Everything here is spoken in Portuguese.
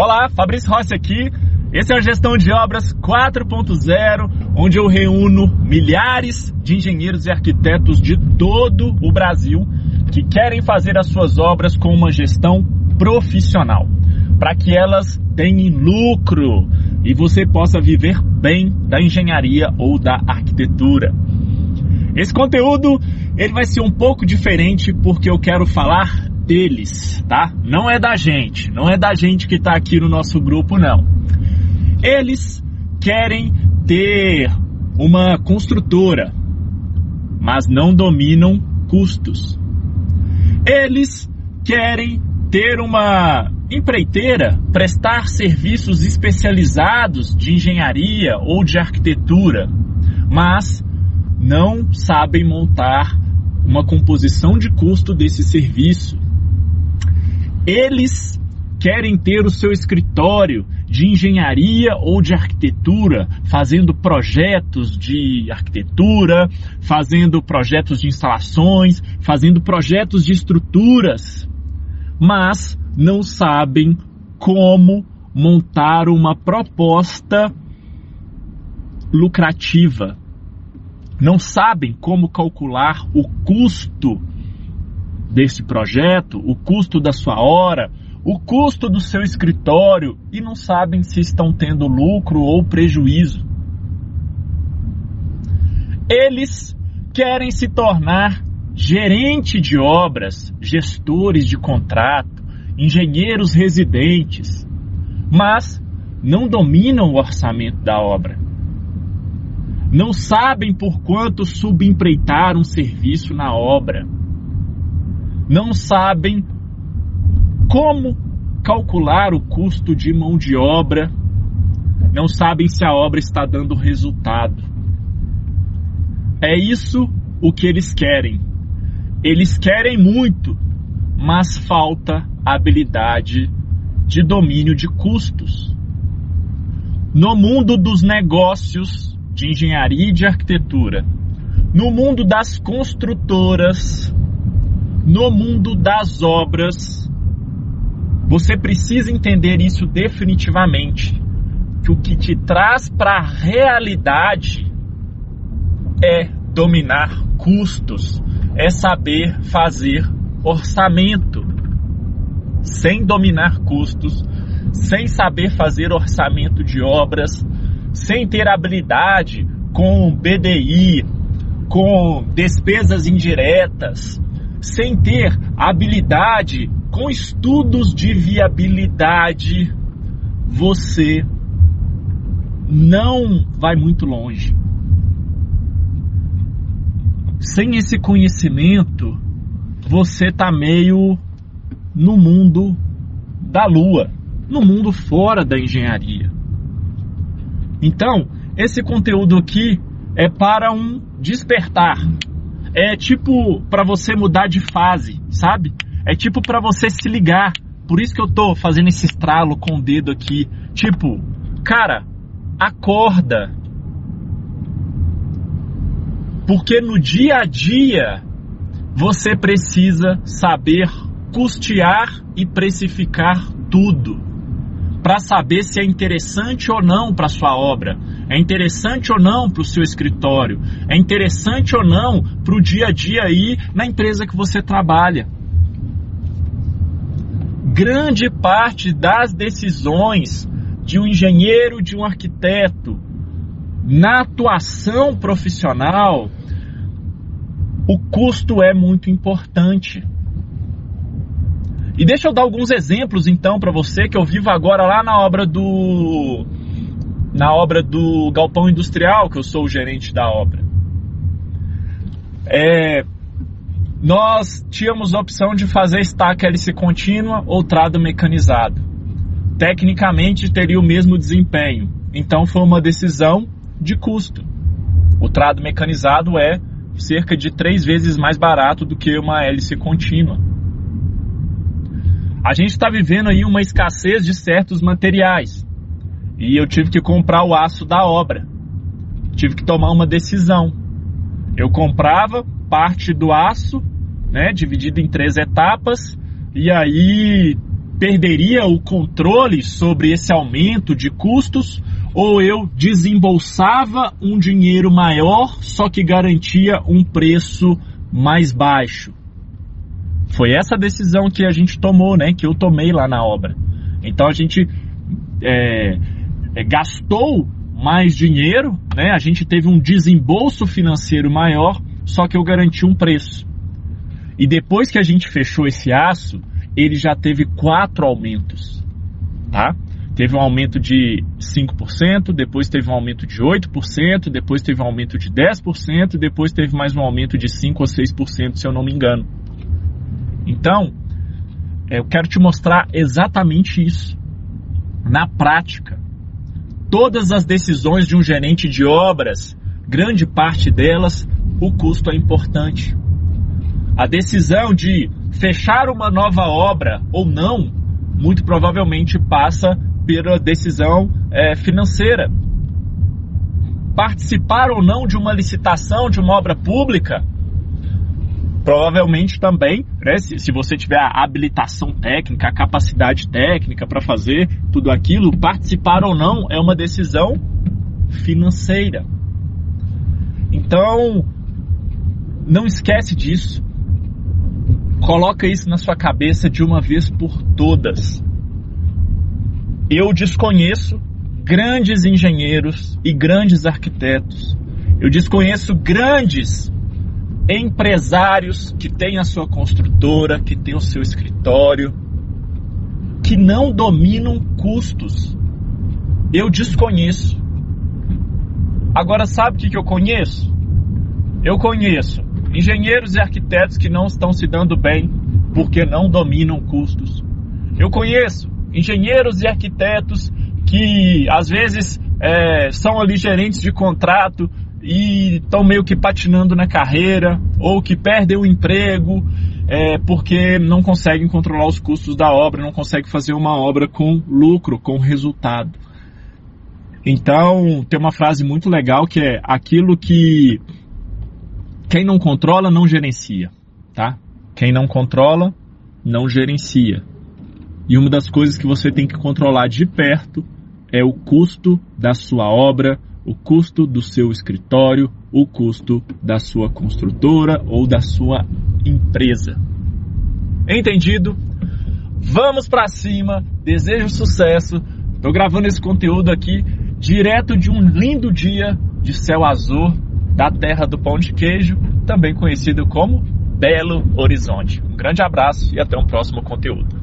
Olá, Fabrício Rossi aqui. Esse é a Gestão de Obras 4.0, onde eu reúno milhares de engenheiros e arquitetos de todo o Brasil que querem fazer as suas obras com uma gestão profissional, para que elas tenham lucro e você possa viver bem da engenharia ou da arquitetura. Esse conteúdo ele vai ser um pouco diferente porque eu quero falar deles, tá? Não é da gente, não é da gente que está aqui no nosso grupo, não. Eles querem ter uma construtora, mas não dominam custos. Eles querem ter uma empreiteira, prestar serviços especializados de engenharia ou de arquitetura, mas não sabem montar uma composição de custo desse serviço. Eles querem ter o seu escritório de engenharia ou de arquitetura, fazendo projetos de arquitetura, fazendo projetos de instalações, fazendo projetos de estruturas, mas não sabem como montar uma proposta lucrativa. Não sabem como calcular o custo desse projeto, o custo da sua hora, o custo do seu escritório e não sabem se estão tendo lucro ou prejuízo. Eles querem se tornar gerente de obras, gestores de contrato, engenheiros residentes, mas não dominam o orçamento da obra. Não sabem por quanto subempreitar um serviço na obra não sabem como calcular o custo de mão de obra, não sabem se a obra está dando resultado. É isso o que eles querem. Eles querem muito, mas falta habilidade de domínio de custos. No mundo dos negócios de engenharia e de arquitetura, no mundo das construtoras, no mundo das obras, você precisa entender isso definitivamente. Que o que te traz para a realidade é dominar custos, é saber fazer orçamento. Sem dominar custos, sem saber fazer orçamento de obras, sem ter habilidade com BDI, com despesas indiretas, sem ter habilidade com estudos de viabilidade, você não vai muito longe. Sem esse conhecimento, você está meio no mundo da lua, no mundo fora da engenharia. Então, esse conteúdo aqui é para um despertar, é tipo para você mudar de fase, sabe? É tipo para você se ligar. Por isso que eu tô fazendo esse estralo com o dedo aqui. Tipo, cara, acorda. Porque no dia a dia você precisa saber custear e precificar tudo para saber se é interessante ou não para sua obra, é interessante ou não para o seu escritório, é interessante ou não para o dia a dia aí na empresa que você trabalha. Grande parte das decisões de um engenheiro, de um arquiteto, na atuação profissional, o custo é muito importante. E deixa eu dar alguns exemplos então para você que eu vivo agora lá na obra do na obra do galpão industrial, que eu sou o gerente da obra. É, nós tínhamos a opção de fazer estaca hélice contínua ou trado mecanizado. Tecnicamente teria o mesmo desempenho, então foi uma decisão de custo. O trado mecanizado é cerca de três vezes mais barato do que uma hélice contínua. A gente está vivendo aí uma escassez de certos materiais e eu tive que comprar o aço da obra. Tive que tomar uma decisão. Eu comprava parte do aço, né, dividido em três etapas, e aí perderia o controle sobre esse aumento de custos ou eu desembolsava um dinheiro maior, só que garantia um preço mais baixo. Foi essa decisão que a gente tomou, né? Que eu tomei lá na obra. Então a gente é, gastou mais dinheiro, né? A gente teve um desembolso financeiro maior, só que eu garanti um preço. E depois que a gente fechou esse aço, ele já teve quatro aumentos, tá? Teve um aumento de 5%, depois teve um aumento de 8%, depois teve um aumento de 10%, depois teve mais um aumento de 5 ou 6%, se eu não me engano. Então, eu quero te mostrar exatamente isso. Na prática, todas as decisões de um gerente de obras, grande parte delas, o custo é importante. A decisão de fechar uma nova obra ou não, muito provavelmente passa pela decisão é, financeira. Participar ou não de uma licitação, de uma obra pública, provavelmente também, né, se, se, você tiver a habilitação técnica, a capacidade técnica para fazer tudo aquilo, participar ou não é uma decisão financeira. Então, não esquece disso. Coloca isso na sua cabeça de uma vez por todas eu desconheço grandes engenheiros e grandes arquitetos. Eu desconheço grandes empresários que têm a sua construtora, que têm o seu escritório, que não dominam custos. Eu desconheço. Agora, sabe o que, eu conheço? Eu conheço engenheiros e arquitetos que não estão se dando bem porque não dominam custos. Eu conheço engenheiros e arquitetos que às vezes é, são ali gerentes de contrato e estão meio que patinando na carreira ou que perdem o emprego é, porque não conseguem controlar os custos da obra, não conseguem fazer uma obra com lucro, com resultado. Então, tem uma frase muito legal que é aquilo que quem não controla não gerencia, tá? Quem não controla não gerencia. E uma das coisas que você tem que controlar de perto é o custo da sua obra, o custo do seu escritório, o custo da sua construtora ou da sua empresa. Entendido? Vamos para cima, desejo sucesso. Estou gravando esse conteúdo aqui direto de um lindo dia de céu azul da terra do pão de queijo, também conhecido como Belo Horizonte. Um grande abraço e até um próximo conteúdo.